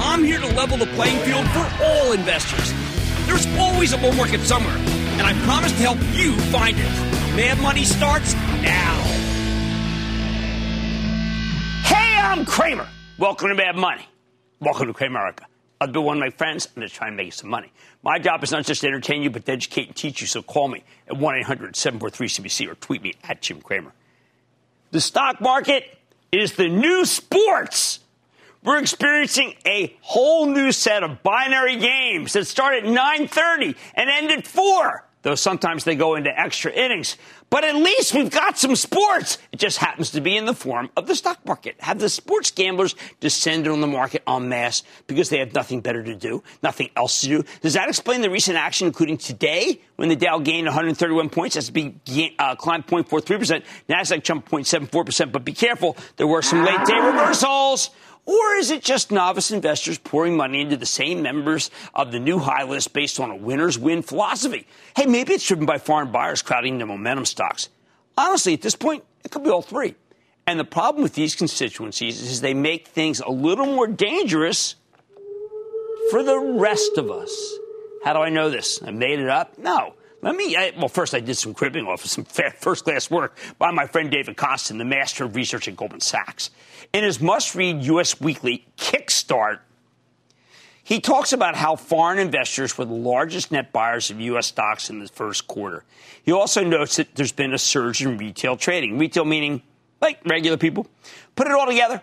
I'm here to level the playing field for all investors. There's always a bull market somewhere, and I promise to help you find it. Mad Money starts now. Hey, I'm Cramer. Welcome to Mad Money. Welcome to Cramerica. I'll be one of my friends. I'm just trying to make some money. My job is not just to entertain you, but to educate and teach you. So call me at 1 800 743 CNBC or tweet me at Jim Cramer. The stock market is the new sports. We're experiencing a whole new set of binary games that start at 9:30 and end at 4. Though sometimes they go into extra innings. But at least we've got some sports. It just happens to be in the form of the stock market. Have the sports gamblers descended on the market en masse because they have nothing better to do, nothing else to do? Does that explain the recent action, including today, when the Dow gained 131 points? S&P uh, climbed 0.43%, Nasdaq jumped 0.74%. But be careful, there were some late day reversals. Or is it just novice investors pouring money into the same members of the new high list based on a winner's win philosophy? Hey, maybe it's driven by foreign buyers crowding the momentum stocks. Honestly, at this point, it could be all three. And the problem with these constituencies is they make things a little more dangerous for the rest of us. How do I know this? I made it up? No. Let me, I, well, first I did some cribbing off of some first class work by my friend David Kostin, the master of research at Goldman Sachs. In his must read U.S. Weekly Kickstart, he talks about how foreign investors were the largest net buyers of U.S. stocks in the first quarter. He also notes that there's been a surge in retail trading. Retail meaning like regular people. Put it all together,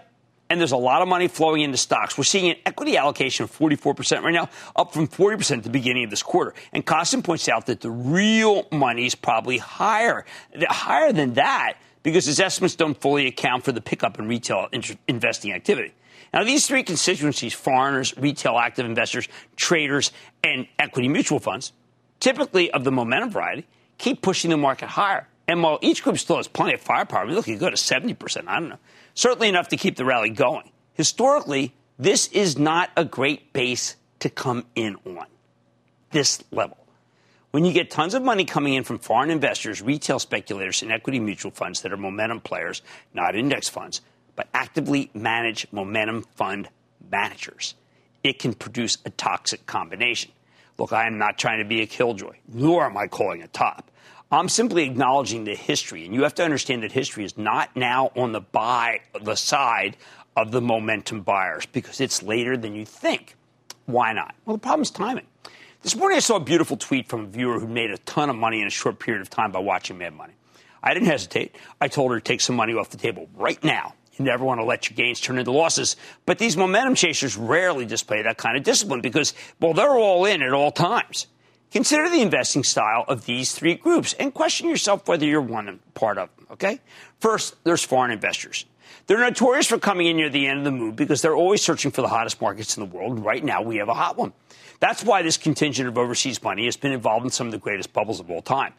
and there's a lot of money flowing into stocks. We're seeing an equity allocation of 44% right now, up from 40% at the beginning of this quarter. And Kostin points out that the real money is probably higher, higher than that, because his estimates don't fully account for the pickup in retail investing activity. Now, these three constituencies foreigners, retail active investors, traders, and equity mutual funds, typically of the momentum variety, keep pushing the market higher. And while each group still has plenty of firepower, we look, looking go to 70%. I don't know certainly enough to keep the rally going. Historically, this is not a great base to come in on this level. When you get tons of money coming in from foreign investors, retail speculators, and equity mutual funds that are momentum players, not index funds, but actively manage momentum fund managers, it can produce a toxic combination. Look, I am not trying to be a killjoy, nor am I calling a top. I'm simply acknowledging the history, and you have to understand that history is not now on the buy the side of the momentum buyers because it's later than you think. Why not? Well, the problem is timing. This morning I saw a beautiful tweet from a viewer who made a ton of money in a short period of time by watching Mad Money. I didn't hesitate. I told her to take some money off the table right now. You never want to let your gains turn into losses. But these momentum chasers rarely display that kind of discipline because, well, they're all in at all times. Consider the investing style of these three groups and question yourself whether you're one part of them, okay? First, there's foreign investors. They're notorious for coming in near the end of the move because they're always searching for the hottest markets in the world. Right now, we have a hot one. That's why this contingent of overseas money has been involved in some of the greatest bubbles of all time.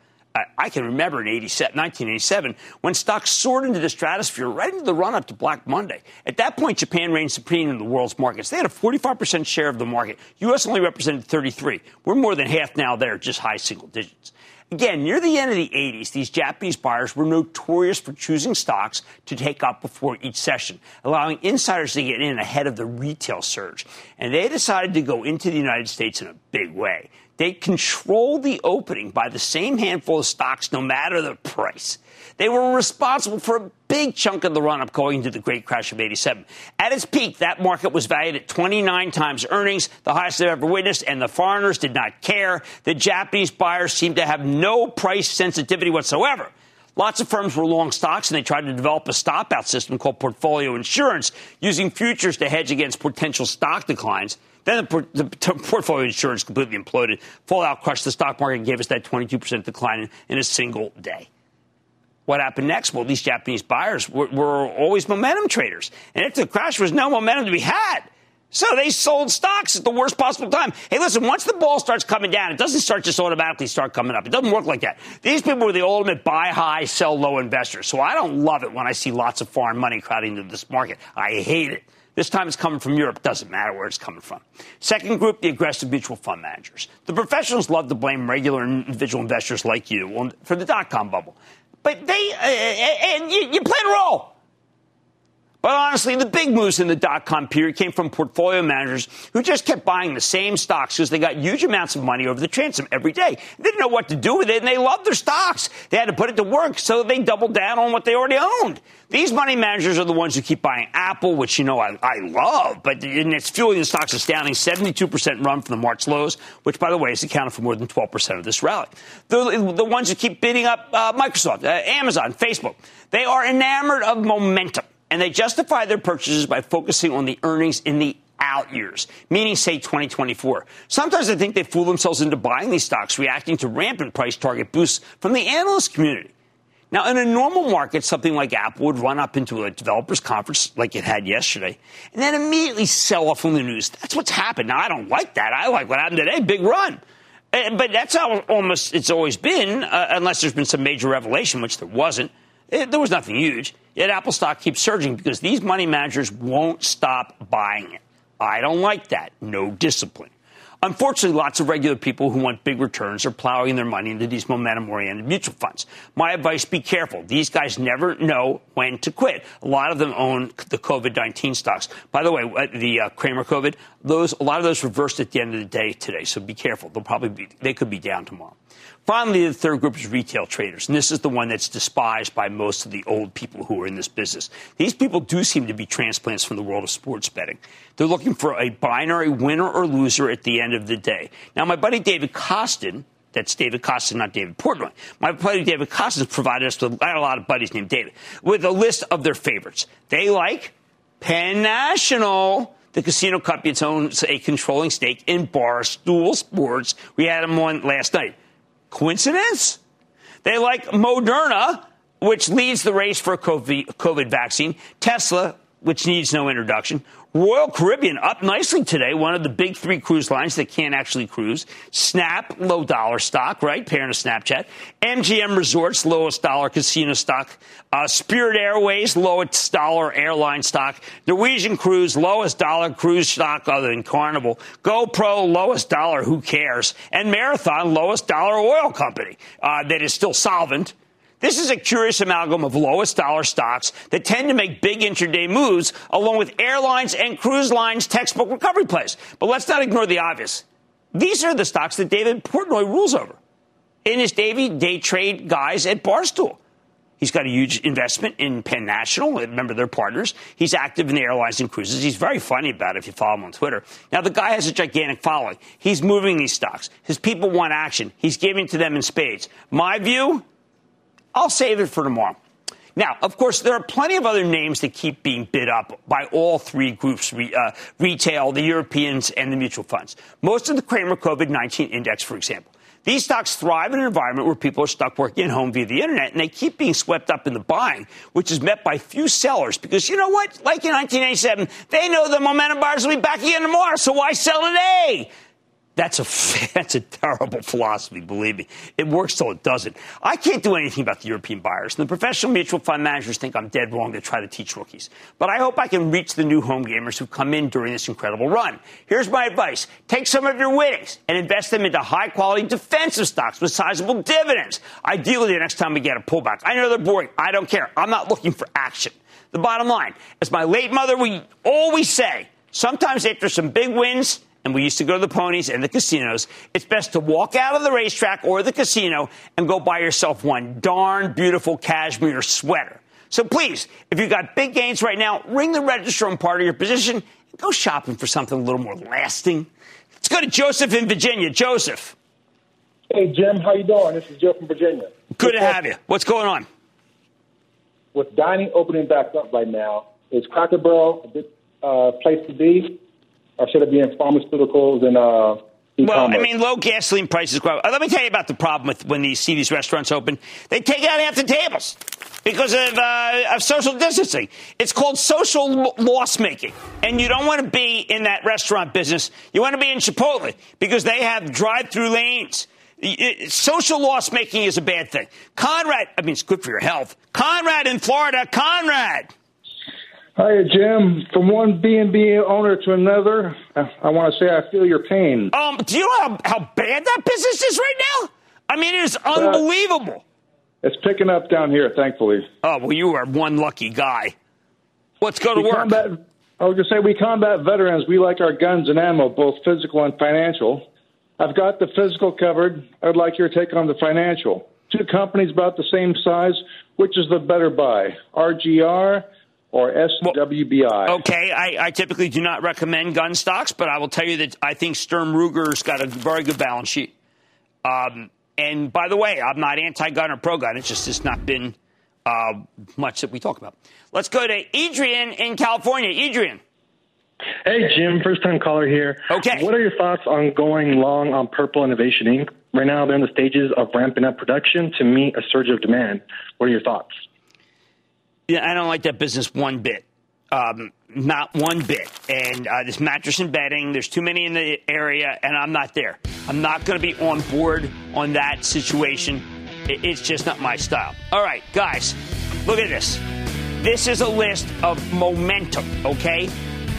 I can remember in 1987 when stocks soared into the stratosphere right into the run up to Black Monday. At that point, Japan reigned supreme in the world's markets. They had a 45% share of the market. U.S. only represented 33. We're more than half now there, just high single digits. Again, near the end of the 80s, these Japanese buyers were notorious for choosing stocks to take up before each session, allowing insiders to get in ahead of the retail surge. And they decided to go into the United States in a big way. They controlled the opening by the same handful of stocks, no matter the price. They were responsible for a big chunk of the run up going into the great crash of 87. At its peak, that market was valued at 29 times earnings, the highest they've ever witnessed, and the foreigners did not care. The Japanese buyers seemed to have no price sensitivity whatsoever. Lots of firms were long stocks and they tried to develop a stop out system called portfolio insurance using futures to hedge against potential stock declines. Then the, the, portfolio insurance completely imploded. Fallout crushed the stock market and gave us that 22% decline in, in a single day. What happened next? Well, these Japanese buyers were, were always momentum traders. And if the crash was no momentum to be had, so they sold stocks at the worst possible time. Hey, listen, once the ball starts coming down, it doesn't start just automatically start coming up. It doesn't work like that. These people were the ultimate buy high, sell low investors. So I don't love it when I see lots of foreign money crowding into this market. I hate it. This time it's coming from Europe. Doesn't matter where it's coming from. Second group, the aggressive mutual fund managers. The professionals love to blame regular individual investors like you for the dot com bubble. But they, uh, and you, you play a role. But honestly, the big moves in the dot com period came from portfolio managers who just kept buying the same stocks because they got huge amounts of money over the transom every day. They didn't know what to do with it, and they loved their stocks. They had to put it to work, so they doubled down on what they already owned. These money managers are the ones who keep buying Apple, which you know I, I love, but and it's fueling the stock's astounding 72% run from the March lows, which, by the way, is accounted for more than 12% of this rally. The, the ones who keep bidding up uh, Microsoft, uh, Amazon, Facebook, they are enamored of momentum and they justify their purchases by focusing on the earnings in the out years, meaning, say, 2024. Sometimes I think they fool themselves into buying these stocks, reacting to rampant price target boosts from the analyst community. Now, in a normal market, something like Apple would run up into a developers conference like it had yesterday, and then immediately sell off on the news. That's what's happened. Now, I don't like that. I like what happened today. Big run. But that's how almost it's always been, uh, unless there's been some major revelation, which there wasn't. It, there was nothing huge. Yet Apple stock keeps surging because these money managers won't stop buying it. I don't like that. No discipline. Unfortunately, lots of regular people who want big returns are plowing their money into these momentum oriented mutual funds. My advice be careful. These guys never know when to quit. A lot of them own the COVID 19 stocks. By the way, the uh, Cramer COVID, those, a lot of those reversed at the end of the day today, so be careful. They'll probably be, they could be down tomorrow. Finally, the third group is retail traders, and this is the one that's despised by most of the old people who are in this business. These people do seem to be transplants from the world of sports betting. They're looking for a binary winner or loser at the end of the day. Now, my buddy David Kostin, that's David Kostin, not David Portnoy. My buddy David Kostin provided us with, I had a lot of buddies named David, with a list of their favorites. They like Penn National. The casino company that owns a controlling stake in Barstool Sports. We had them on last night. Coincidence? They like Moderna, which leads the race for a COVID vaccine, Tesla, which needs no introduction, Royal Caribbean up nicely today, one of the big three cruise lines that can't actually cruise. Snap, low dollar stock, right? Parent of Snapchat. MGM Resorts, lowest dollar casino stock. Uh, Spirit Airways, lowest dollar airline stock. Norwegian Cruise, lowest dollar cruise stock other than Carnival. GoPro, lowest dollar, who cares? And Marathon, lowest dollar oil company uh, that is still solvent. This is a curious amalgam of lowest dollar stocks that tend to make big intraday moves, along with airlines and cruise lines textbook recovery plays. But let's not ignore the obvious. These are the stocks that David Portnoy rules over. In his Davey day trade guys at Barstool. He's got a huge investment in Penn National. Remember, they're partners. He's active in the airlines and cruises. He's very funny about it if you follow him on Twitter. Now, the guy has a gigantic following. He's moving these stocks. His people want action. He's giving to them in spades. My view, I'll save it for tomorrow. Now, of course, there are plenty of other names that keep being bid up by all three groups re, uh, retail, the Europeans, and the mutual funds. Most of the Cramer COVID 19 index, for example. These stocks thrive in an environment where people are stuck working at home via the internet, and they keep being swept up in the buying, which is met by few sellers. Because you know what? Like in 1987, they know the momentum buyers will be back again tomorrow, so why sell today? That's a that's a terrible philosophy. Believe me, it works till it doesn't. I can't do anything about the European buyers. And the professional mutual fund managers think I'm dead wrong to try to teach rookies. But I hope I can reach the new home gamers who come in during this incredible run. Here's my advice: take some of your winnings and invest them into high quality defensive stocks with sizable dividends. Ideally, the next time we get a pullback. I know they're boring. I don't care. I'm not looking for action. The bottom line, as my late mother would always say, sometimes after some big wins and we used to go to the ponies and the casinos, it's best to walk out of the racetrack or the casino and go buy yourself one darn beautiful cashmere sweater. So please, if you've got big gains right now, ring the register on part of your position and go shopping for something a little more lasting. Let's go to Joseph in Virginia. Joseph. Hey, Jim, how you doing? This is Joe from Virginia. Good to have you. What's going on? With dining opening back up right now, is Cracker Barrel a good uh, place to be? Or should it be in pharmaceuticals and uh, well, I mean, low gasoline prices. Uh, let me tell you about the problem with when you see these restaurants open. They take out half the tables because of, uh, of social distancing. It's called social loss making. And you don't want to be in that restaurant business. You want to be in Chipotle because they have drive through lanes. Social loss making is a bad thing. Conrad, I mean, it's good for your health. Conrad in Florida, Conrad. Hi, Jim. From one B&B owner to another, I want to say I feel your pain. Um, do you know how, how bad that business is right now? I mean, it is unbelievable. Uh, it's picking up down here, thankfully. Oh, well, you are one lucky guy. Let's go to we work. Combat, I was going to say, we combat veterans. We like our guns and ammo, both physical and financial. I've got the physical covered. I'd like your take on the financial. Two companies about the same size. Which is the better buy? RGR or SWBI. Well, okay, I, I, typically do not recommend gun stocks, but I will tell you that I think Sturm Ruger's got a very good balance sheet. Um, and by the way, I'm not anti-gun or pro-gun. It's just it's not been uh, much that we talk about. Let's go to Adrian in California. Adrian. Hey, Jim, first time caller here. Okay. What are your thoughts on going long on Purple Innovation Inc.? Right now, they're in the stages of ramping up production to meet a surge of demand. What are your thoughts? I don't like that business one bit. Um, not one bit. And uh, this mattress and bedding, there's too many in the area, and I'm not there. I'm not going to be on board on that situation. It's just not my style. All right, guys, look at this. This is a list of momentum, okay?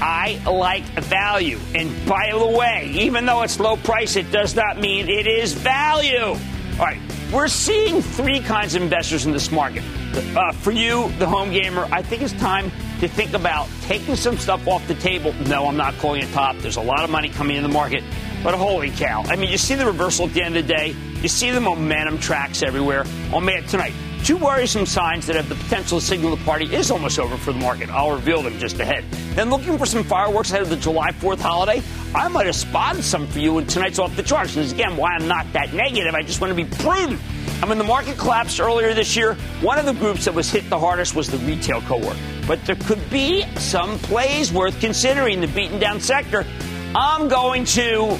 I like value. And by the way, even though it's low price, it does not mean it is value. All right, we're seeing three kinds of investors in this market uh, for you, the home gamer, I think it's time to think about taking some stuff off the table. No, I'm not calling it top. There's a lot of money coming in the market. But holy cow. I mean, you see the reversal at the end of the day. You see the momentum tracks everywhere. Oh, man, tonight, two worrisome signs that have the potential to signal the party is almost over for the market. I'll reveal them just ahead. Then looking for some fireworks ahead of the July 4th holiday, I might have spotted some for you, and tonight's off the charts. And again, why I'm not that negative. I just want to be prudent. And when the market collapsed earlier this year, one of the groups that was hit the hardest was the retail cohort. But there could be some plays worth considering the beaten down sector. I'm going to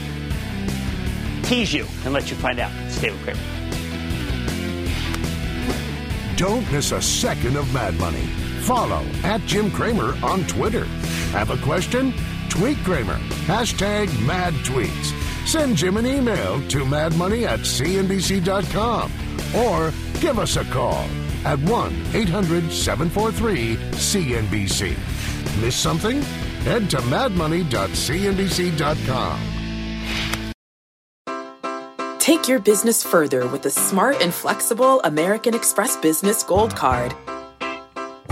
tease you and let you find out. Stay with Cramer. Don't miss a second of Mad Money. Follow at Jim Cramer on Twitter. Have a question? Tweet Cramer. Hashtag mad tweets. Send Jim an email to madmoney at cnbc.com or give us a call at 1 800 743 CNBC. Miss something? Head to madmoney.cnbc.com. Take your business further with the smart and flexible American Express Business Gold Card.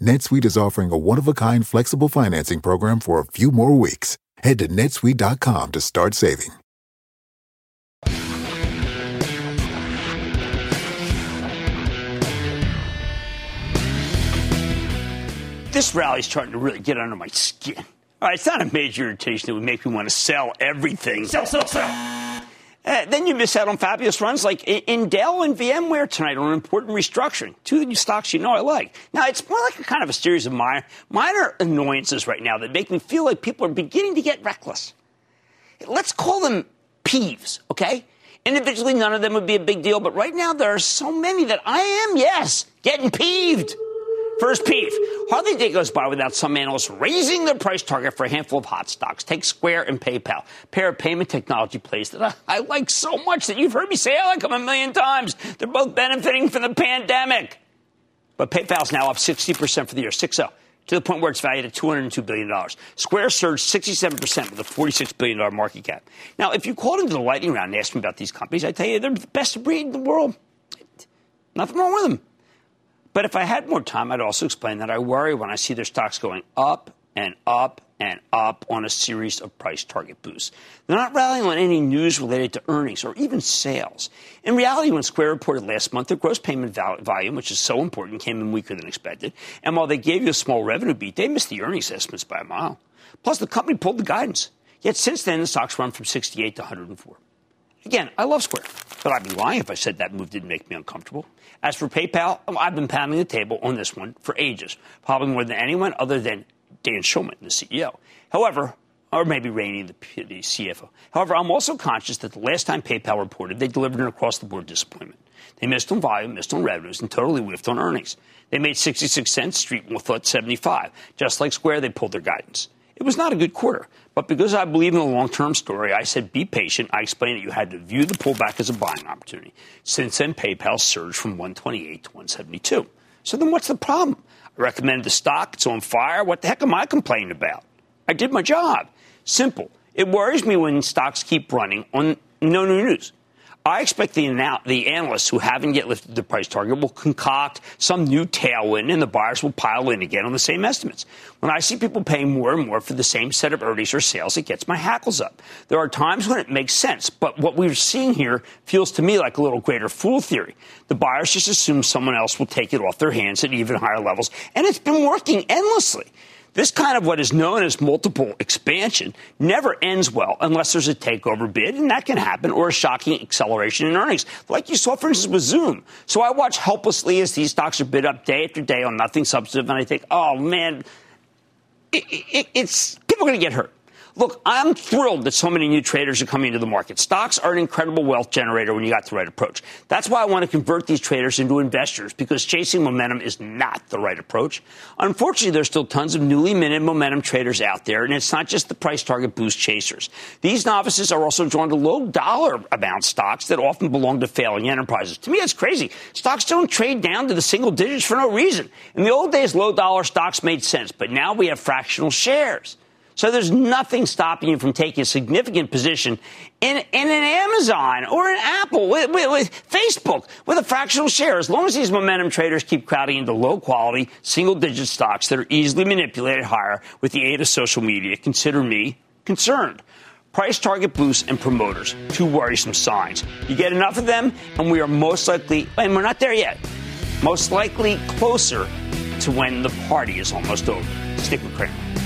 NetSuite is offering a one-of-a-kind flexible financing program for a few more weeks. Head to netsuite.com to start saving. This rally is starting to really get under my skin. All right, it's not a major irritation that would make me want to sell everything. Sell, sell, sell. Uh, then you miss out on fabulous runs like in Dell and VMware tonight on an important restructuring. Two new stocks you know I like. Now, it's more like a kind of a series of minor, minor annoyances right now that make me feel like people are beginning to get reckless. Let's call them peeves, okay? Individually, none of them would be a big deal, but right now there are so many that I am, yes, getting peeved. First peeve. Hardly day goes by without some analysts raising their price target for a handful of hot stocks. Take Square and PayPal, pair of payment technology plays that I, I like so much that you've heard me say I like them a million times. They're both benefiting from the pandemic. But PayPal's now up 60% for the year, 6 0 to the point where it's valued at $202 billion. Square surged 67% with a $46 billion market cap. Now, if you called into the lightning round and asked me about these companies, I'd tell you they're the best breed in the world. Nothing wrong with them. But if I had more time, I'd also explain that I worry when I see their stocks going up and up and up on a series of price target boosts. They're not rallying on any news related to earnings or even sales. In reality, when Square reported last month, their gross payment volume, which is so important, came in weaker than expected. And while they gave you a small revenue beat, they missed the earnings estimates by a mile. Plus, the company pulled the guidance. Yet since then, the stock's run from 68 to 104. Again, I love Square, but I'd be lying if I said that move didn't make me uncomfortable. As for PayPal, oh, I've been pounding the table on this one for ages, probably more than anyone other than Dan Schulman, the CEO. However, or maybe Rainey, the, the CFO. However, I'm also conscious that the last time PayPal reported, they delivered an across the board disappointment. They missed on volume, missed on revenues, and totally whiffed on earnings. They made 66 cents, Street thought 75. Just like Square, they pulled their guidance. It was not a good quarter, but because I believe in the long term story, I said be patient. I explained that you had to view the pullback as a buying opportunity. Since then, PayPal surged from 128 to 172. So then what's the problem? I recommended the stock. It's on fire. What the heck am I complaining about? I did my job. Simple. It worries me when stocks keep running on no new news. I expect the, the analysts who haven't yet lifted the price target will concoct some new tailwind and the buyers will pile in again on the same estimates. When I see people paying more and more for the same set of earnings or sales, it gets my hackles up. There are times when it makes sense, but what we're seeing here feels to me like a little greater fool theory. The buyers just assume someone else will take it off their hands at even higher levels, and it's been working endlessly. This kind of what is known as multiple expansion never ends well unless there's a takeover bid, and that can happen, or a shocking acceleration in earnings, like you saw, for instance, with Zoom. So I watch helplessly as these stocks are bid up day after day on nothing substantive, and I think, oh man, it, it, it's people are going to get hurt. Look, I'm thrilled that so many new traders are coming into the market. Stocks are an incredible wealth generator when you got the right approach. That's why I want to convert these traders into investors because chasing momentum is not the right approach. Unfortunately, there's still tons of newly minted momentum traders out there, and it's not just the price target boost chasers. These novices are also drawn to low dollar amount stocks that often belong to failing enterprises. To me, it's crazy. Stocks don't trade down to the single digits for no reason. In the old days, low dollar stocks made sense, but now we have fractional shares. So there's nothing stopping you from taking a significant position in, in an Amazon or an Apple with, with, with, Facebook with a fractional share. As long as these momentum traders keep crowding into low quality, single digit stocks that are easily manipulated higher with the aid of social media, consider me concerned. Price target boosts and promoters, two worrisome signs. You get enough of them, and we are most likely, and we're not there yet, most likely closer to when the party is almost over. Stick with Cramer.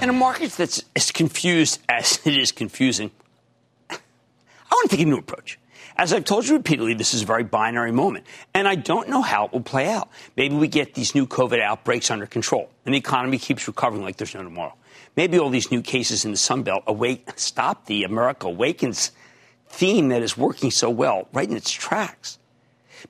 In a market that's as confused as it is confusing, I want to take a new approach. As I've told you repeatedly, this is a very binary moment, and I don't know how it will play out. Maybe we get these new COVID outbreaks under control, and the economy keeps recovering like there's no tomorrow. Maybe all these new cases in the Sun Belt awake, stop the America Awakens theme that is working so well right in its tracks.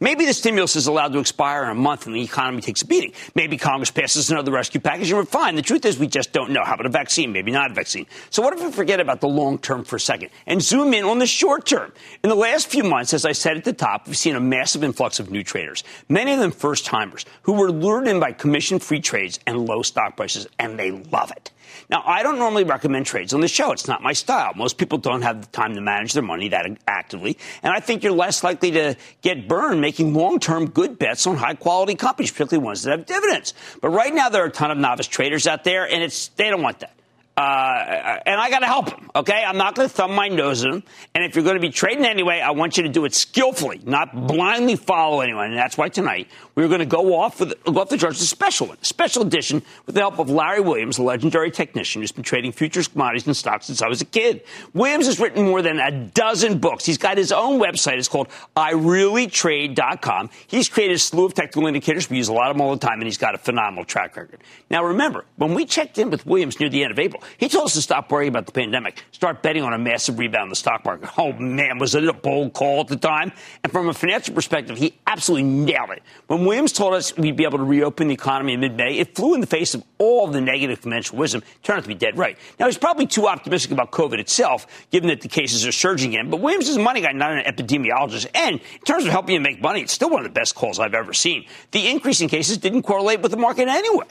Maybe the stimulus is allowed to expire in a month and the economy takes a beating. Maybe Congress passes another rescue package and we're fine. The truth is we just don't know. How about a vaccine? Maybe not a vaccine. So what if we forget about the long term for a second and zoom in on the short term? In the last few months, as I said at the top, we've seen a massive influx of new traders, many of them first timers who were lured in by commission free trades and low stock prices, and they love it. Now, I don't normally recommend trades on the show. It's not my style. Most people don't have the time to manage their money that actively. And I think you're less likely to get burned making long term good bets on high quality companies, particularly ones that have dividends. But right now, there are a ton of novice traders out there, and it's, they don't want that. Uh, and I got to help them. Okay, I'm not going to thumb my nose at them. And if you're going to be trading anyway, I want you to do it skillfully, not blindly follow anyone. And that's why tonight we're going to go off with go off the charts, a special one, special edition with the help of Larry Williams, a legendary technician who's been trading futures, commodities, and stocks since I was a kid. Williams has written more than a dozen books. He's got his own website. It's called ireallytrade.com. He's created a slew of technical indicators. We use a lot of them all the time, and he's got a phenomenal track record. Now, remember, when we checked in with Williams near the end of April, he told us to stop worrying about the pandemic, start betting on a massive rebound in the stock market. Oh, man, was it a bold call at the time? And from a financial perspective, he absolutely nailed it. When Williams told us we'd be able to reopen the economy in mid-May, it flew in the face of all the negative conventional wisdom. Turned out to be dead right. Now, he's probably too optimistic about COVID itself, given that the cases are surging again. But Williams is a money guy, not an epidemiologist. And in terms of helping you make money, it's still one of the best calls I've ever seen. The increase in cases didn't correlate with the market anyway.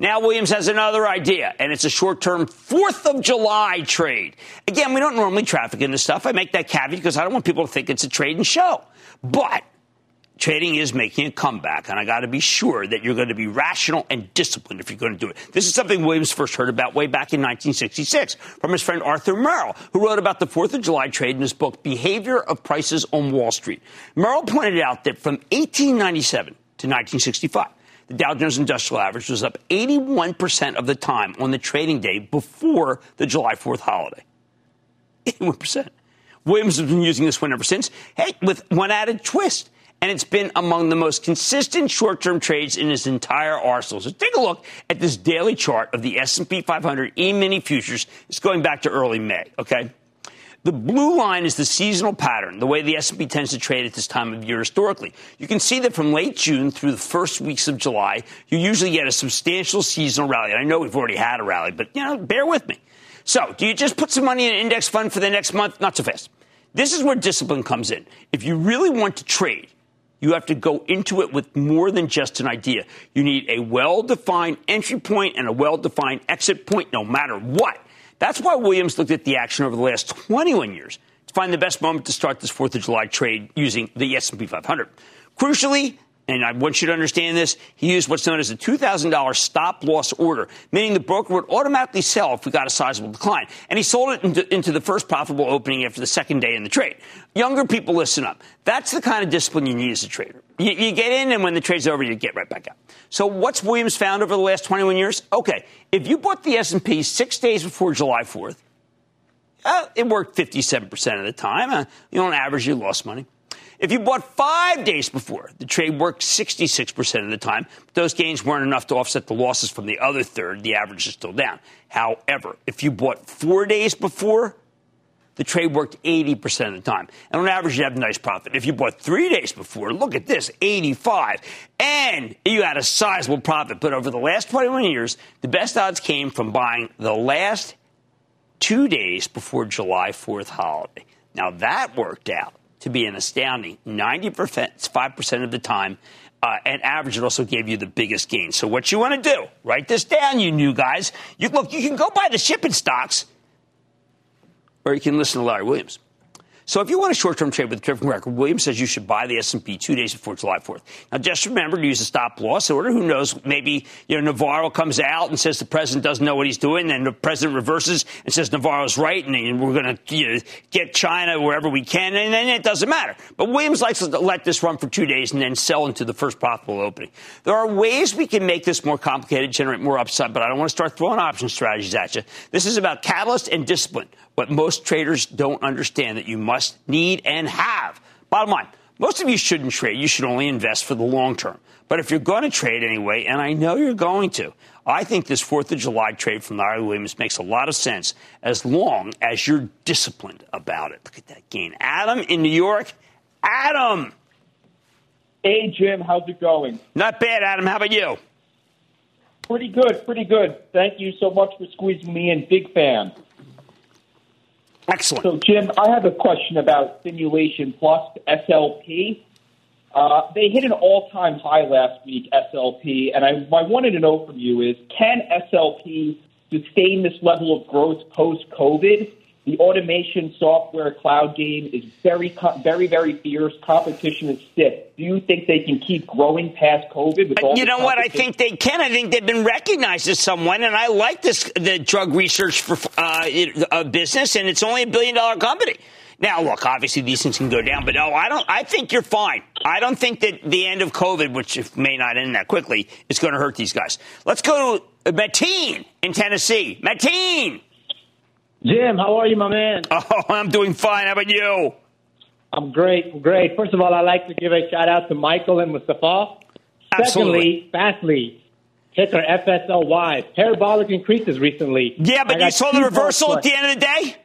Now Williams has another idea, and it's a short-term 4th of July trade. Again, we don't normally traffic in this stuff. I make that caveat because I don't want people to think it's a trade and show. But trading is making a comeback, and I got to be sure that you're going to be rational and disciplined if you're going to do it. This is something Williams first heard about way back in 1966 from his friend Arthur Merrill, who wrote about the 4th of July trade in his book, Behavior of Prices on Wall Street. Merrill pointed out that from 1897 to 1965, the Dow Jones Industrial Average was up 81% of the time on the trading day before the July 4th holiday. 81%. Williams has been using this one ever since. Hey, with one added twist. And it's been among the most consistent short-term trades in his entire arsenal. So take a look at this daily chart of the S&P 500 E-mini futures. It's going back to early May, okay? The blue line is the seasonal pattern, the way the S&P tends to trade at this time of year historically. You can see that from late June through the first weeks of July, you usually get a substantial seasonal rally. I know we've already had a rally, but you know, bear with me. So, do you just put some money in an index fund for the next month? Not so fast. This is where discipline comes in. If you really want to trade, you have to go into it with more than just an idea. You need a well defined entry point and a well defined exit point no matter what. That's why Williams looked at the action over the last 21 years to find the best moment to start this 4th of July trade using the S&P 500. Crucially, and I want you to understand this, he used what's known as a $2,000 stop loss order, meaning the broker would automatically sell if we got a sizable decline. And he sold it into, into, the first profitable opening after the second day in the trade. Younger people listen up. That's the kind of discipline you need as a trader. You, you get in, and when the trade's over, you get right back out. So what's Williams found over the last 21 years? Okay, if you bought the S&P six days before July 4th, uh, it worked 57% of the time. Uh, you know, on average, you lost money. If you bought five days before, the trade worked 66% of the time. But those gains weren't enough to offset the losses from the other third. The average is still down. However, if you bought four days before, the trade worked 80% of the time. And on average, you have a nice profit. If you bought three days before, look at this, 85. And you had a sizable profit. But over the last 21 years, the best odds came from buying the last two days before July 4th holiday. Now that worked out to be an astounding 90%, 5% of the time. Uh, and average, it also gave you the biggest gain. So what you want to do, write this down, you new guys. You, look, you can go buy the shipping stocks or you can listen to Larry Williams. So if you want a short-term trade with a different record, Williams says you should buy the S&P two days before July 4th. Now, just remember to use a stop-loss order. Who knows? Maybe you know Navarro comes out and says the president doesn't know what he's doing, and the president reverses and says Navarro's right, and we're going to you know, get China wherever we can, and then it doesn't matter. But Williams likes to let this run for two days and then sell into the first profitable opening. There are ways we can make this more complicated, generate more upside, but I don't want to start throwing option strategies at you. This is about catalyst and discipline. What most traders don't understand that you must need and have. Bottom line, most of you shouldn't trade. You should only invest for the long term. But if you're going to trade anyway, and I know you're going to, I think this 4th of July trade from Larry Williams makes a lot of sense as long as you're disciplined about it. Look at that gain. Adam in New York. Adam. Hey, Jim. How's it going? Not bad, Adam. How about you? Pretty good. Pretty good. Thank you so much for squeezing me in. Big fan. Excellent. So, Jim, I have a question about Simulation Plus, SLP. Uh, they hit an all-time high last week, SLP, and I, I wanted to know from you is, can SLP sustain this level of growth post-COVID? The automation software cloud game is very, very, very fierce. Competition is stiff. Do you think they can keep growing past COVID? With all you know what? I think they can. I think they've been recognized as someone, and I like this the drug research for uh, business, and it's only a billion dollar company. Now, look, obviously these things can go down, but no, I don't. I think you're fine. I don't think that the end of COVID, which may not end that quickly, is going to hurt these guys. Let's go to Mateen in Tennessee. Mateen. Jim, how are you, my man? Oh, I'm doing fine. How about you? I'm great, I'm great. First of all, I'd like to give a shout out to Michael and Mustafa. Absolutely. Secondly, Fastly, ticker FSLY, parabolic increases recently. Yeah, but I you saw the reversal at the end of the day?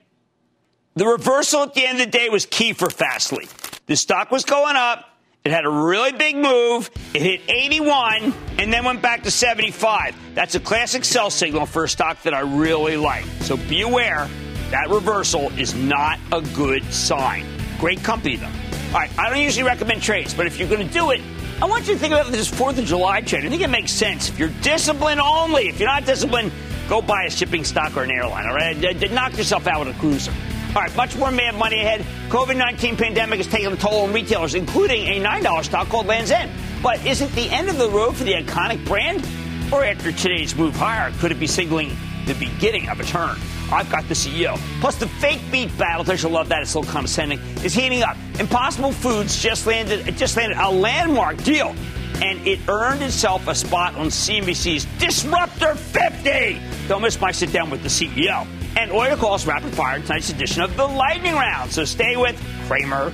The reversal at the end of the day was key for Fastly. The stock was going up. It had a really big move. It hit 81 and then went back to 75. That's a classic sell signal for a stock that I really like. So be aware that reversal is not a good sign. Great company, though. All right, I don't usually recommend trades, but if you're going to do it, I want you to think about this 4th of July trade. I think it makes sense. If you're disciplined only, if you're not disciplined, go buy a shipping stock or an airline, all right? Knock yourself out with a cruiser. All right, much more mad money ahead. COVID 19 pandemic is taking a toll on retailers, including a $9 stock called Lands' End. But is it the end of the road for the iconic brand? Or after today's move higher, could it be signaling the beginning of a turn? I've got the CEO. Plus, the fake beef battle, don't you love that? It's a little condescending, is heating up. Impossible Foods just landed, just landed a landmark deal. And it earned itself a spot on CNBC's Disruptor 50. Don't miss my sit down with the CEO. And oil calls rapid fire in tonight's edition of the Lightning Round. So stay with Cramer.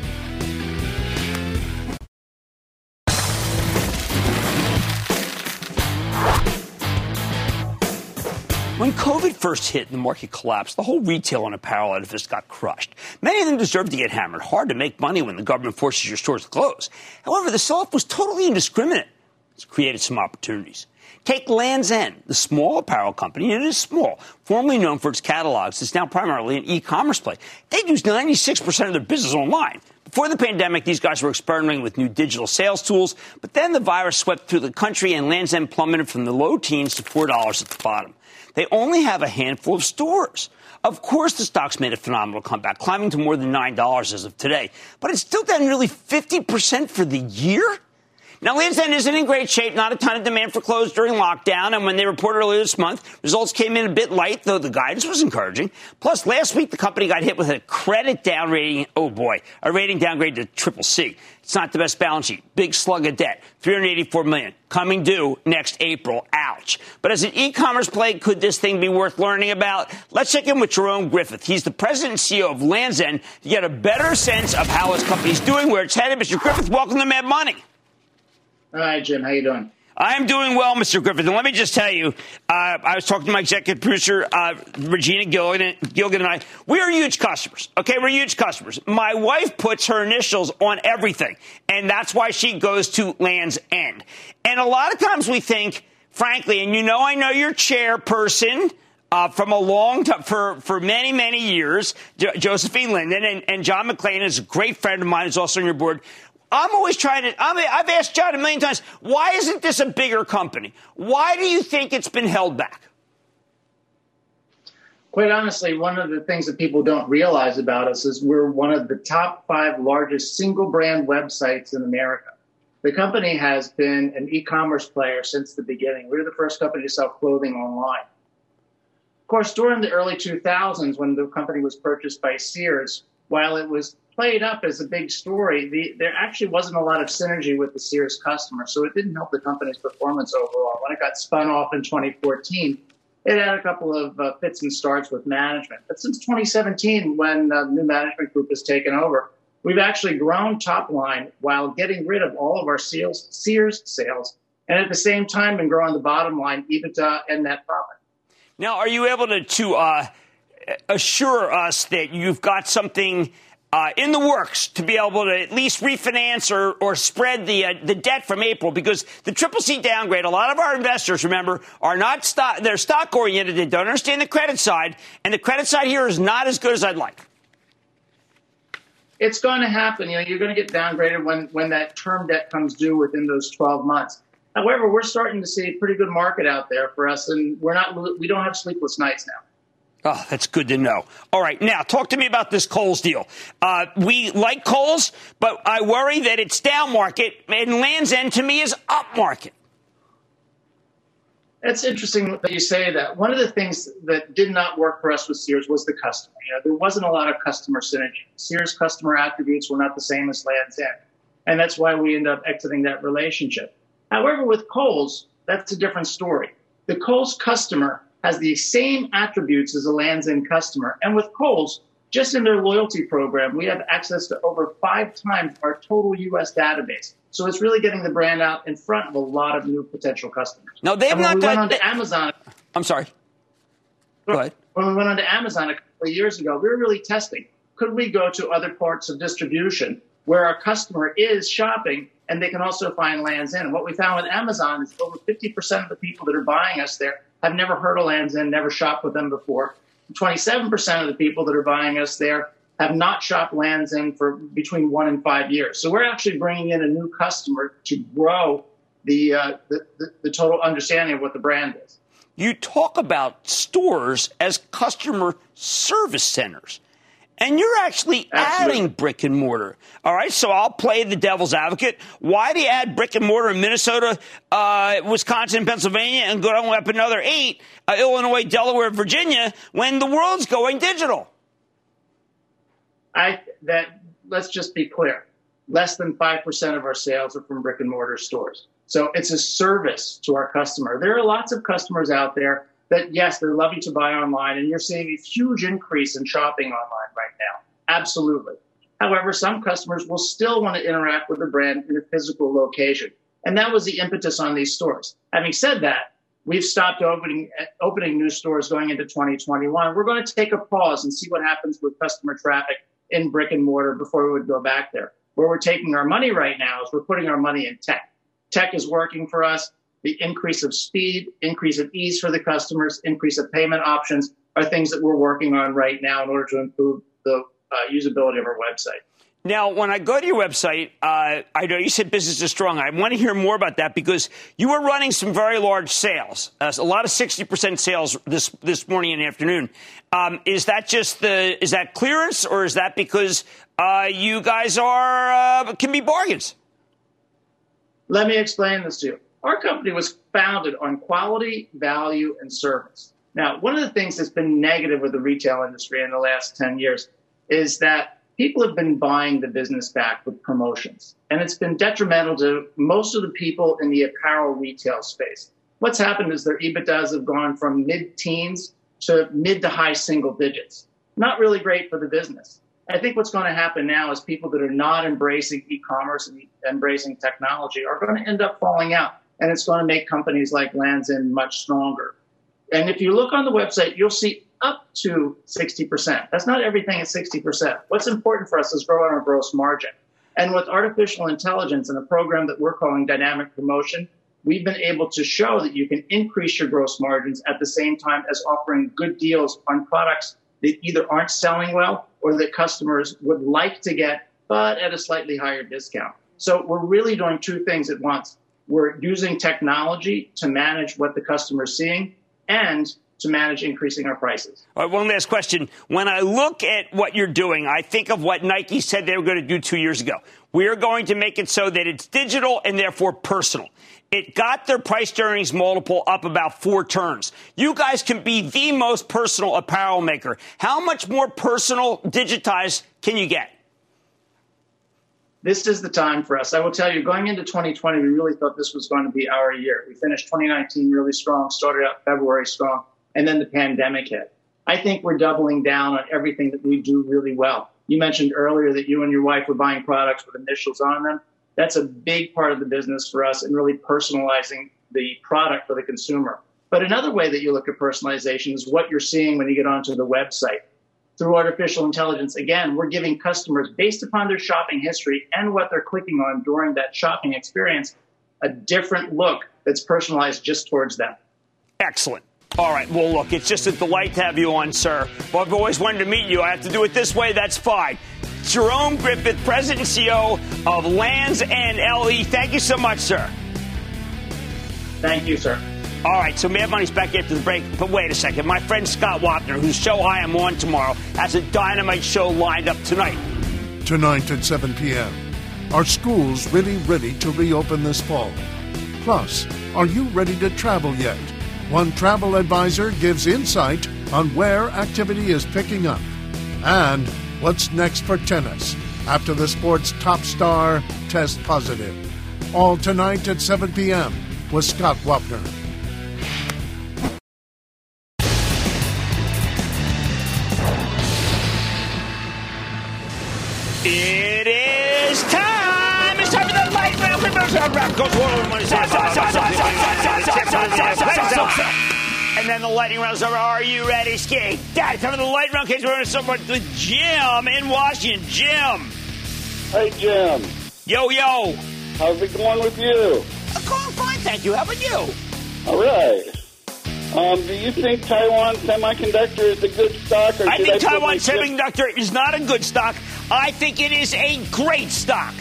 When COVID first hit and the market collapsed, the whole retail and apparel edifice got crushed. Many of them deserved to get hammered. Hard to make money when the government forces your stores to close. However, the sell-off was totally indiscriminate. It's created some opportunities. Take Land's End, the small apparel company, and it is small, formerly known for its catalogs. It's now primarily an e-commerce play. They do 96% of their business online. Before the pandemic, these guys were experimenting with new digital sales tools, but then the virus swept through the country and Land's End plummeted from the low teens to $4 at the bottom. They only have a handful of stores. Of course, the stock's made a phenomenal comeback, climbing to more than $9 as of today, but it's still down nearly 50% for the year. Now, Land's End isn't in great shape. Not a ton of demand for clothes during lockdown. And when they reported earlier this month, results came in a bit light, though the guidance was encouraging. Plus, last week, the company got hit with a credit down rating. Oh boy, a rating downgrade to triple C. It's not the best balance sheet. Big slug of debt, 384 million, coming due next April. Ouch. But as an e-commerce play, could this thing be worth learning about? Let's check in with Jerome Griffith. He's the president and CEO of Land's End to get a better sense of how his company's doing, where it's headed. Mr. Griffith, welcome to Mad Money. Hi, Jim. How you doing? I'm doing well, Mr. Griffith. And let me just tell you, uh, I was talking to my executive producer, uh, Regina Gilligan, and I. We are huge customers. Okay, we're huge customers. My wife puts her initials on everything, and that's why she goes to Land's End. And a lot of times we think, frankly, and you know, I know you're chairperson. Uh, from a long time, for, for many, many years, jo- Josephine Linden and, and John McClain is a great friend of mine, is also on your board. I'm always trying to, I I've asked John a million times, why isn't this a bigger company? Why do you think it's been held back? Quite honestly, one of the things that people don't realize about us is we're one of the top five largest single brand websites in America. The company has been an e-commerce player since the beginning. We were the first company to sell clothing online. Of course, during the early 2000s, when the company was purchased by Sears, while it was played up as a big story, the, there actually wasn't a lot of synergy with the Sears customer, so it didn't help the company's performance overall. When it got spun off in 2014, it had a couple of uh, fits and starts with management. But since 2017, when uh, the new management group has taken over, we've actually grown top line while getting rid of all of our Sears, Sears sales, and at the same time been growing the bottom line, EBITDA and net profit. Now, are you able to, to uh, assure us that you've got something uh, in the works to be able to at least refinance or, or spread the uh, the debt from April because the triple C downgrade. A lot of our investors, remember, are not stock they're stock oriented. They don't understand the credit side, and the credit side here is not as good as I'd like. It's going to happen. You know, you're going to get downgraded when when that term debt comes due within those 12 months. However, we're starting to see a pretty good market out there for us, and we're not we don't have sleepless nights now. Oh, that's good to know. All right, now talk to me about this Kohl's deal. Uh, we like Kohl's, but I worry that it's down market, and Land's End to me is up market. It's interesting that you say that. One of the things that did not work for us with Sears was the customer. You know, there wasn't a lot of customer synergy. Sears customer attributes were not the same as Land's End, and that's why we ended up exiting that relationship. However, with Kohl's, that's a different story. The Kohl's customer has the same attributes as a Land's End customer. And with Kohl's, just in their loyalty program, we have access to over five times our total U.S. database. So it's really getting the brand out in front of a lot of new potential customers. No, they when not we done. went onto Amazon. I'm sorry. Go ahead. When we went onto Amazon a couple of years ago, we were really testing. Could we go to other parts of distribution where our customer is shopping and they can also find Land's End? And what we found with Amazon is over 50% of the people that are buying us there have never heard of Land's End, never shopped with them before. 27% of the people that are buying us there have not shopped Land's End for between one and five years. So we're actually bringing in a new customer to grow the, uh, the, the, the total understanding of what the brand is. You talk about stores as customer service centers. And you're actually Absolutely. adding brick and mortar. All right, so I'll play the devil's advocate. Why do you add brick and mortar in Minnesota, uh, Wisconsin, Pennsylvania, and go up another eight, uh, Illinois, Delaware, Virginia, when the world's going digital? I that let's just be clear. Less than 5% of our sales are from brick and mortar stores. So it's a service to our customer. There are lots of customers out there that yes, they're loving to buy online and you're seeing a huge increase in shopping online right now. Absolutely. However, some customers will still want to interact with the brand in a physical location. And that was the impetus on these stores. Having said that, we've stopped opening, opening new stores going into 2021. We're going to take a pause and see what happens with customer traffic in brick and mortar before we would go back there. Where we're taking our money right now is we're putting our money in tech. Tech is working for us. The increase of speed, increase of ease for the customers, increase of payment options are things that we're working on right now in order to improve the uh, usability of our website. Now, when I go to your website, uh, I know you said business is strong. I want to hear more about that because you were running some very large sales, uh, a lot of sixty percent sales this this morning and afternoon. Um, is that just the is that clearance, or is that because uh, you guys are uh, can be bargains? Let me explain this to you. Our company was founded on quality, value, and service. Now, one of the things that's been negative with the retail industry in the last 10 years is that people have been buying the business back with promotions. And it's been detrimental to most of the people in the apparel retail space. What's happened is their EBITDAs have gone from mid teens to mid to high single digits. Not really great for the business. I think what's going to happen now is people that are not embracing e-commerce and embracing technology are going to end up falling out, and it's going to make companies like Lands' End much stronger. And if you look on the website, you'll see up to 60%. That's not everything at 60%. What's important for us is growing our gross margin. And with artificial intelligence and a program that we're calling dynamic promotion, we've been able to show that you can increase your gross margins at the same time as offering good deals on products that either aren't selling well or that customers would like to get, but at a slightly higher discount. So we're really doing two things at once. We're using technology to manage what the customer is seeing and to manage increasing our prices. All right, one last question. When I look at what you're doing, I think of what Nike said they were going to do two years ago. We are going to make it so that it's digital and therefore personal. It got their price earnings multiple up about four turns. You guys can be the most personal apparel maker. How much more personal, digitized can you get? This is the time for us. I will tell you, going into 2020, we really thought this was going to be our year. We finished 2019 really strong, started out February strong, and then the pandemic hit. I think we're doubling down on everything that we do really well. You mentioned earlier that you and your wife were buying products with initials on them. That's a big part of the business for us and really personalizing the product for the consumer. But another way that you look at personalization is what you're seeing when you get onto the website. Through artificial intelligence, again, we're giving customers, based upon their shopping history and what they're clicking on during that shopping experience, a different look that's personalized just towards them. Excellent. All right. Well, look, it's just a delight to have you on, sir. Well, I've always wanted to meet you. I have to do it this way. That's fine. Jerome Griffith, President and CEO of Lands and LE. Thank you so much, sir. Thank you, sir. All right, so Mad Money's back after the break. But wait a second. My friend Scott Wapner, whose show I am on tomorrow, has a dynamite show lined up tonight. Tonight at 7 p.m. Are schools really ready to reopen this fall? Plus, are you ready to travel yet? One travel advisor gives insight on where activity is picking up. And What's next for tennis after the sport's top star tests positive? All tonight at 7 p.m. with Scott Wapner. It is time! It's time for the light round! Go for one! And then the lightning round is over. Are you ready, Ski? Dad, time for the lightning round case we're going to start with Jim in Washington. Jim. Hey, Jim. Yo, yo. How's it going with you? I'm going fine, thank you. How about you? All right. Um, do you think Taiwan Semiconductor is a good stock? Or I think I Taiwan Semiconductor is not a good stock. I think it is a great stock.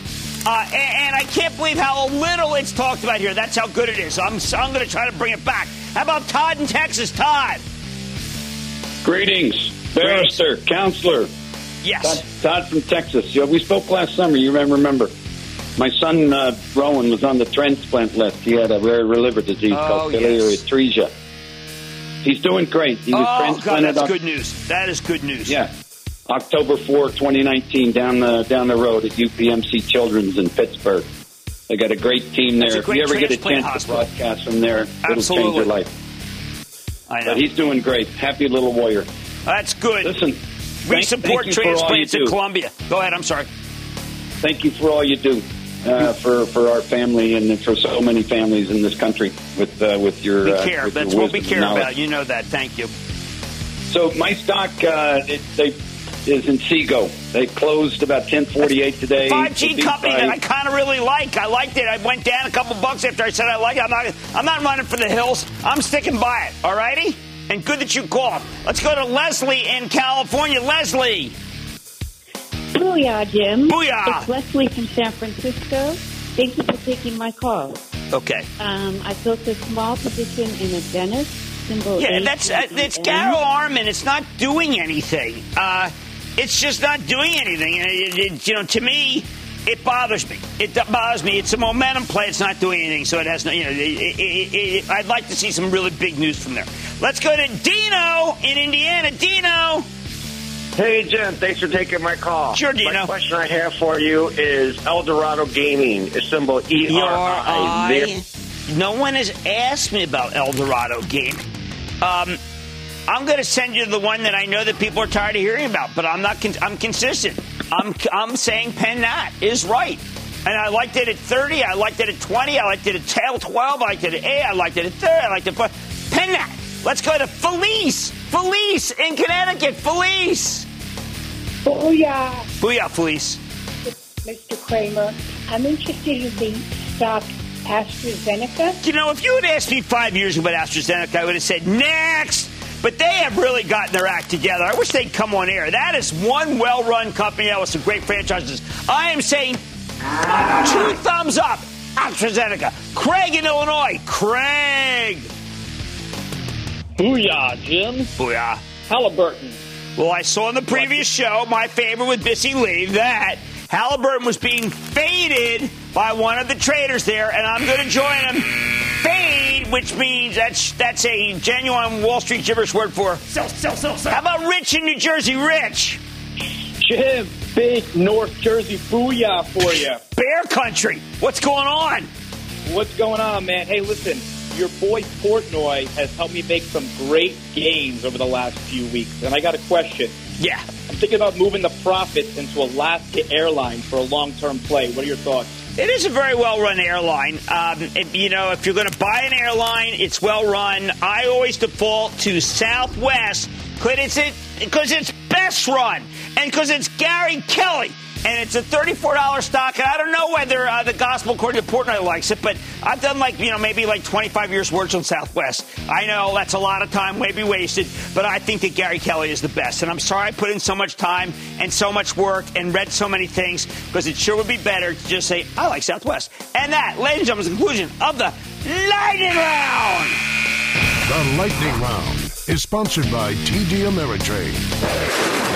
Uh, and, and, I can't believe how little it's talked about here. That's how good it is. I'm, I'm going to try to bring it back. How about Todd in Texas? Todd. Greetings, barrister, Greetings. counselor. Yes. Todd, Todd, from Texas. Yeah, we spoke last summer. You may remember. My son uh, Rowan was on the transplant list. He had a rare liver disease oh, called biliary yes. atresia. He's doing great. He was oh, transplanted. God, that's good news. That is good news. Yeah. October 4, 2019, down the down the road at UPMC Children's in Pittsburgh. They got a great team there. Great if you ever get a chance hospital. to broadcast from there, Absolutely. it'll change your life. I know. But he's doing great. Happy little warrior. That's good. Listen, we support transplants in Columbia. Go ahead. I'm sorry. Thank you for all you do uh, for for our family and for so many families in this country with uh, with your. We uh, care. with That's what we care about. You know that. Thank you. So my stock, uh, it, they is Inseego. They closed about 1048 today. 5G company that I kind of really like. I liked it. I went down a couple bucks after I said I like it. I'm not, I'm not running for the hills. I'm sticking by it. All righty? And good that you called. Let's go to Leslie in California. Leslie. Booyah, Jim. Booyah. It's Leslie from San Francisco. Thank you for taking my call. Okay. Um, I built a small position in a dentist. Symbol yeah, that's uh, it's Garo Armen. It's not doing anything. Uh, it's just not doing anything. It, it, you know, to me, it bothers me. It bothers me. It's a momentum play. It's not doing anything, so it has no. You know, it, I'd like to see some really big news from there. Let's go to Dino in Indiana. Dino. Hey, Jim. Thanks for taking my call. Sure, Dino. My question I have for you is Eldorado Gaming, symbol E R I. No one has asked me about Eldorado Gaming. Um, I'm going to send you the one that I know that people are tired of hearing about, but I'm not. Con- I'm consistent. I'm I'm saying Penn Nat is right, and I liked it at 30. I liked it at 20. I liked it at 12. I liked it at 8. I liked it at 30. I liked it at Penn Nat. Let's go to Felice. Felice in Connecticut. Felice. Booyah. Booyah, Felice. Mr. Cramer, I'm interested in the stock AstraZeneca. You know, if you had asked me five years ago about AstraZeneca, I would have said next. But they have really gotten their act together. I wish they'd come on air. That is one well run company that with some great franchises. I am saying two thumbs up. AstraZeneca. Craig in Illinois. Craig. Booyah, Jim. Booyah. Halliburton. Well, I saw in the previous show, my favorite with Bissy Lee, that Halliburton was being faded by one of the traders there, and I'm going to join him. Fade, which means that's that's a genuine Wall Street gibberish word for sell, sell, sell, sell. How about Rich in New Jersey? Rich. Jim, big North Jersey booyah for you. Bear country. What's going on? What's going on, man? Hey, listen, your boy Portnoy has helped me make some great gains over the last few weeks, and I got a question. Yeah. I'm thinking about moving the profits into Alaska Airlines for a long-term play. What are your thoughts? It is a very well run airline. Um, if, you know, if you're going to buy an airline, it's well run. I always default to Southwest because it's, because it's best run and because it's Gary Kelly. And it's a $34 stock. And I don't know whether uh, the gospel according to Portnoy likes it, but I've done like, you know, maybe like 25 years worth on Southwest. I know that's a lot of time, maybe wasted, but I think that Gary Kelly is the best. And I'm sorry I put in so much time and so much work and read so many things because it sure would be better to just say, I like Southwest. And that, ladies and gentlemen, is the conclusion of the Lightning Round. The Lightning Round is sponsored by TD Ameritrade.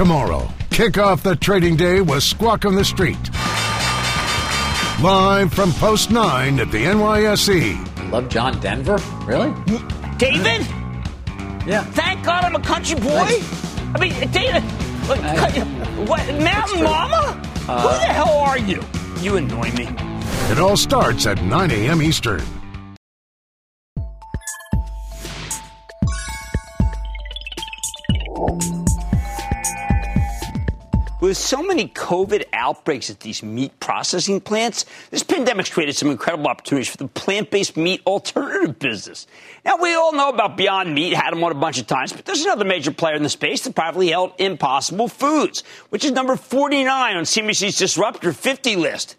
Tomorrow, kick off the trading day with Squawk on the Street. Live from Post 9 at the NYSE. Love John Denver? Really? David? Yeah. Thank God I'm a country boy. I mean, David, look, what, Mountain Mama? Who uh, the hell are you? You annoy me. It all starts at 9 a.m. Eastern. With so many COVID outbreaks at these meat processing plants, this pandemic's created some incredible opportunities for the plant based meat alternative business. Now, we all know about Beyond Meat, had them on a bunch of times, but there's another major player in the space, the privately held Impossible Foods, which is number 49 on CNBC's Disruptor 50 list.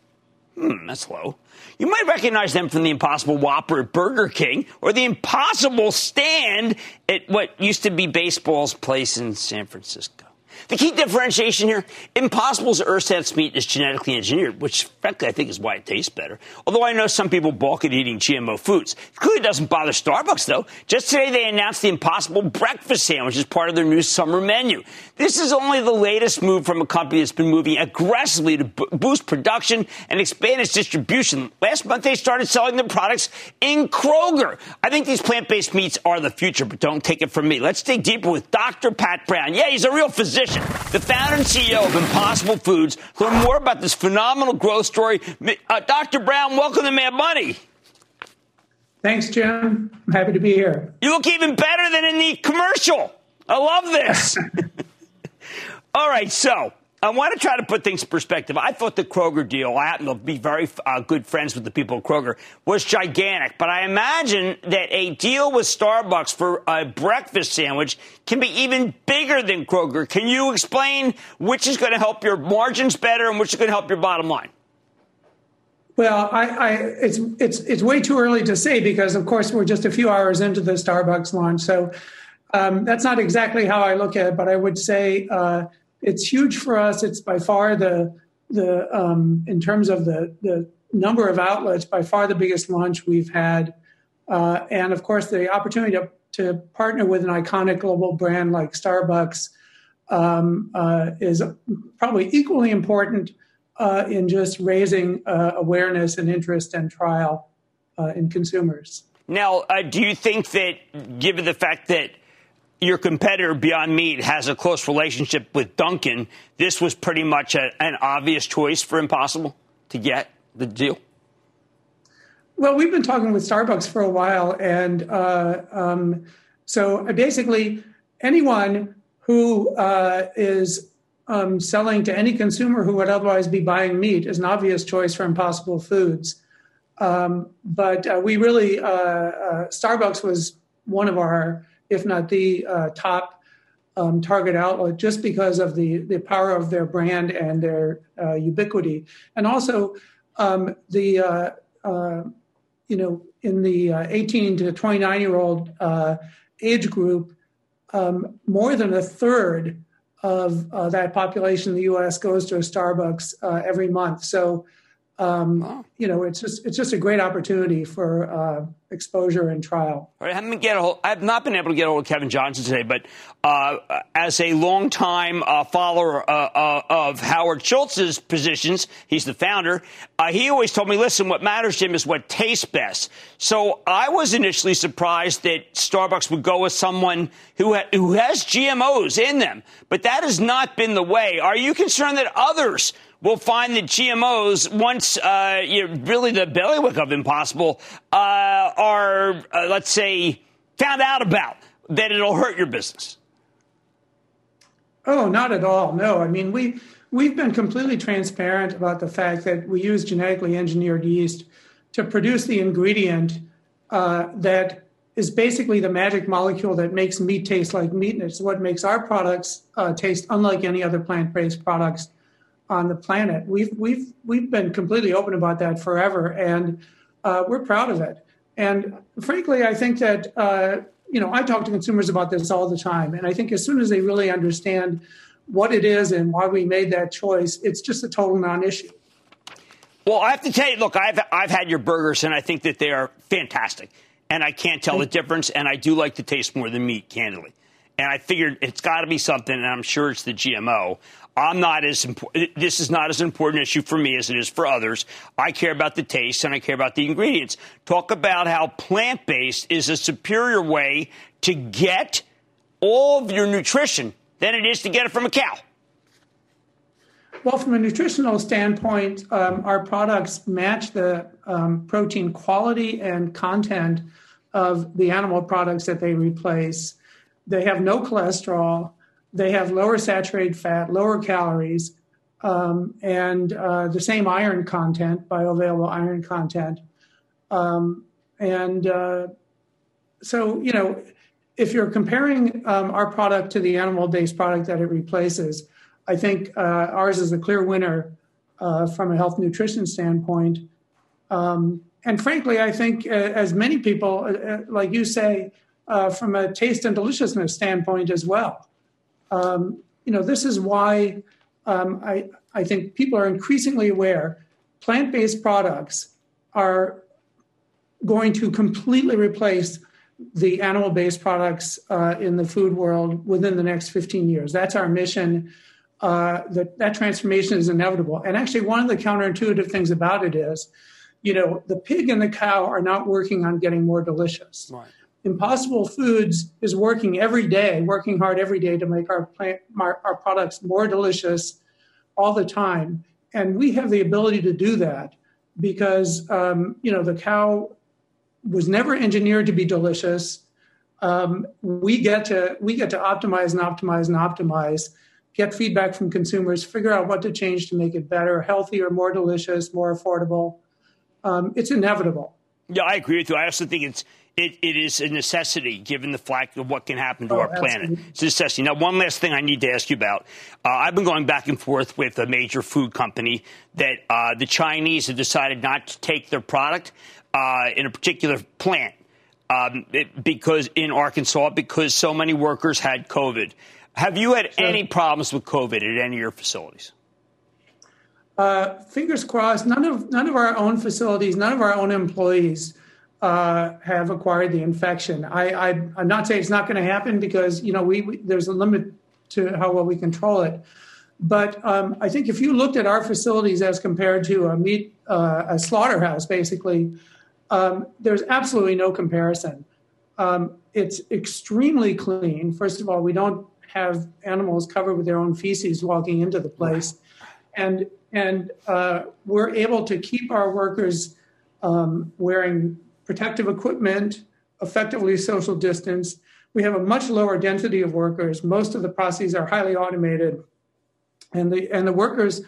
Hmm, that's low. You might recognize them from the Impossible Whopper at Burger King or the Impossible Stand at what used to be baseball's place in San Francisco. The key differentiation here, Impossible's ersatz meat is genetically engineered, which frankly I think is why it tastes better. Although I know some people balk at eating GMO foods. It clearly doesn't bother Starbucks though. Just today they announced the Impossible breakfast sandwich as part of their new summer menu. This is only the latest move from a company that's been moving aggressively to b- boost production and expand its distribution. Last month they started selling their products in Kroger. I think these plant-based meats are the future, but don't take it from me. Let's dig deeper with Dr. Pat Brown. Yeah, he's a real physician the founder and CEO of Impossible Foods. Learn more about this phenomenal growth story. Uh, Dr. Brown, welcome to Mad Money. Thanks, Jim. I'm happy to be here. You look even better than in the commercial. I love this. All right, so I want to try to put things in perspective. I thought the Kroger deal, I happen to be very uh, good friends with the people at Kroger, was gigantic. But I imagine that a deal with Starbucks for a breakfast sandwich can be even bigger than Kroger. Can you explain which is going to help your margins better and which is going to help your bottom line? Well, I, I, it's it's it's way too early to say because, of course, we're just a few hours into the Starbucks launch. So um, that's not exactly how I look at it. But I would say. Uh, it's huge for us. It's by far the the um, in terms of the the number of outlets by far the biggest launch we've had, uh, and of course the opportunity to to partner with an iconic global brand like Starbucks um, uh, is probably equally important uh, in just raising uh, awareness and interest and trial uh, in consumers. Now, uh, do you think that, given the fact that your competitor Beyond Meat has a close relationship with Dunkin'. this was pretty much a, an obvious choice for Impossible to get the deal? Well, we've been talking with Starbucks for a while, and uh, um, so basically, anyone who uh, is um, selling to any consumer who would otherwise be buying meat is an obvious choice for Impossible Foods. Um, but uh, we really, uh, uh, Starbucks was one of our, if not the uh, top um, target outlet, just because of the the power of their brand and their ubiquity, and also um, the you know, in the uh, 18 to 29 year old uh, age group, um, more than a third of uh, that population in the U.S. goes to a Starbucks uh, every month. So um, wow. You know, it's just it's just a great opportunity for uh, exposure and trial. I haven't get a hold, I've not been able to get a hold of Kevin Johnson today, but uh, as a longtime uh, follower uh, uh, of Howard Schultz's positions, he's the founder. Uh, he always told me, "Listen, what matters, Jim, is what tastes best." So I was initially surprised that Starbucks would go with someone who ha- who has GMOs in them, but that has not been the way. Are you concerned that others? Will find that GMOs, once uh, you know, really the bellywick of impossible, uh, are, uh, let's say, found out about, that it'll hurt your business? Oh, not at all. No, I mean we we've been completely transparent about the fact that we use genetically engineered yeast to produce the ingredient uh, that is basically the magic molecule that makes meat taste like meat. And it's what makes our products uh, taste unlike any other plant-based products on the planet. We've we've we've been completely open about that forever, and uh, we're proud of it. And frankly, I think that uh, you know I talk to consumers about this all the time, and I think as soon as they really understand what it is and why we made that choice, it's just a total non-issue. Well, I have to tell you, look, I've I've had your burgers, and I think that they are fantastic, and I can't tell the difference, and I do like the taste more than meat, candidly. And I figured it's got to be something, and I'm sure it's the GMO. I'm not as important. This is not as important issue for me as it is for others. I care about the taste and I care about the ingredients. Talk about how plant based is a superior way to get all of your nutrition than it is to get it from a cow. Well, from a nutritional standpoint, um, our products match the um, protein quality and content of the animal products that they replace. They have no cholesterol. They have lower saturated fat, lower calories, um, and uh, the same iron content, bioavailable iron content. Um, and uh, so, you know, if you're comparing um, our product to the animal based product that it replaces, I think uh, ours is a clear winner uh, from a health nutrition standpoint. Um, and frankly, I think uh, as many people, uh, like you say, from a taste and deliciousness standpoint as well. Um, you know, this is why um, I, I think people are increasingly aware plant based products are going to completely replace the animal based products uh, in the food world within the next 15 years. That's our mission. Uh, that, that transformation is inevitable. And actually, one of the counterintuitive things about it is, you know, the pig and the cow are not working on getting more delicious. Right. Impossible Foods is working every day, working hard every day to make our plant, our, our products more delicious all the time. And we have the ability to do that because, um, you know, the cow was never engineered to be delicious. Um, we get to we get to optimize and optimize and optimize, get feedback from consumers, figure out what to change to make it better, healthier, more delicious, more affordable. Um, it's inevitable. Yeah, I agree with you. I also think it's it, it is a necessity given the fact of what can happen to oh, our absolutely. planet. It's a necessity. Now, one last thing I need to ask you about. Uh, I've been going back and forth with a major food company that uh, the Chinese have decided not to take their product uh, in a particular plant um, it, because in Arkansas because so many workers had COVID. Have you had sure. any problems with COVID at any of your facilities? Uh, fingers crossed. None of none of our own facilities, none of our own employees uh, have acquired the infection. I, I, am not saying it's not going to happen because you know we, we, there's a limit to how well we control it. But um, I think if you looked at our facilities as compared to a meat uh, a slaughterhouse, basically, um, there's absolutely no comparison. Um, it's extremely clean. First of all, we don't have animals covered with their own feces walking into the place, and and uh, we're able to keep our workers um, wearing protective equipment, effectively social distance. We have a much lower density of workers. Most of the processes are highly automated, and the and the workers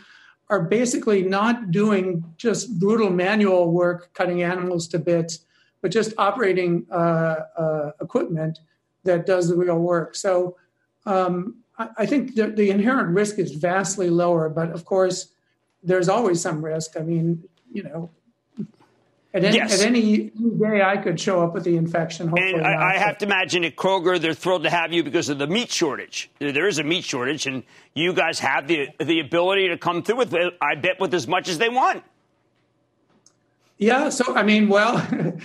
are basically not doing just brutal manual work, cutting animals to bits, but just operating uh, uh, equipment that does the real work. So um, I, I, think the, the inherent risk is vastly lower, but of course, there's always some risk. I mean, you know, at any, yes. at any day, I could show up with the infection. Hopefully and I, I have to imagine at Kroger, they're thrilled to have you because of the meat shortage. There is a meat shortage, and you guys have the the ability to come through with it. I bet with as much as they want. Yeah. So I mean, well.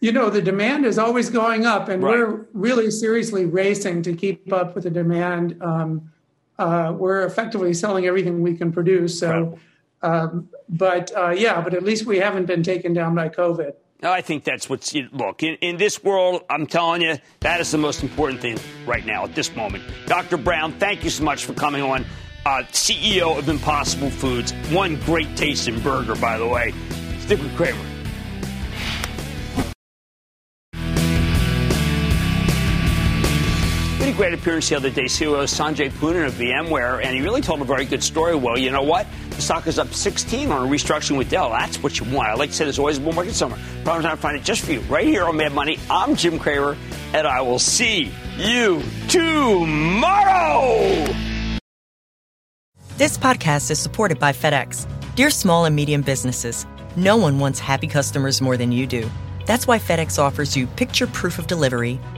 you know the demand is always going up and right. we're really seriously racing to keep up with the demand um, uh, we're effectively selling everything we can produce so right. Um, but uh, yeah, but at least we haven't been taken down by COVID. I think that's what's look in, in, this world. I'm telling you, that is the most important thing right now at this moment. Dr. Brown, thank you so much for coming on. Uh, CEO of Impossible Foods, one great tasting burger, by the way. Stick with Cramer. Pretty great appearance the other day. CEO Sanjay Poonen of VMware, and he really told a very good story. Well, you know what? Stock is up 16 on a restructuring with Dell. That's what you want. I like to say there's always a bull market somewhere. Problem time to find it just for you right here on Mad Money. I'm Jim Cramer, and I will see you tomorrow. This podcast is supported by FedEx. Dear small and medium businesses, no one wants happy customers more than you do. That's why FedEx offers you picture proof of delivery,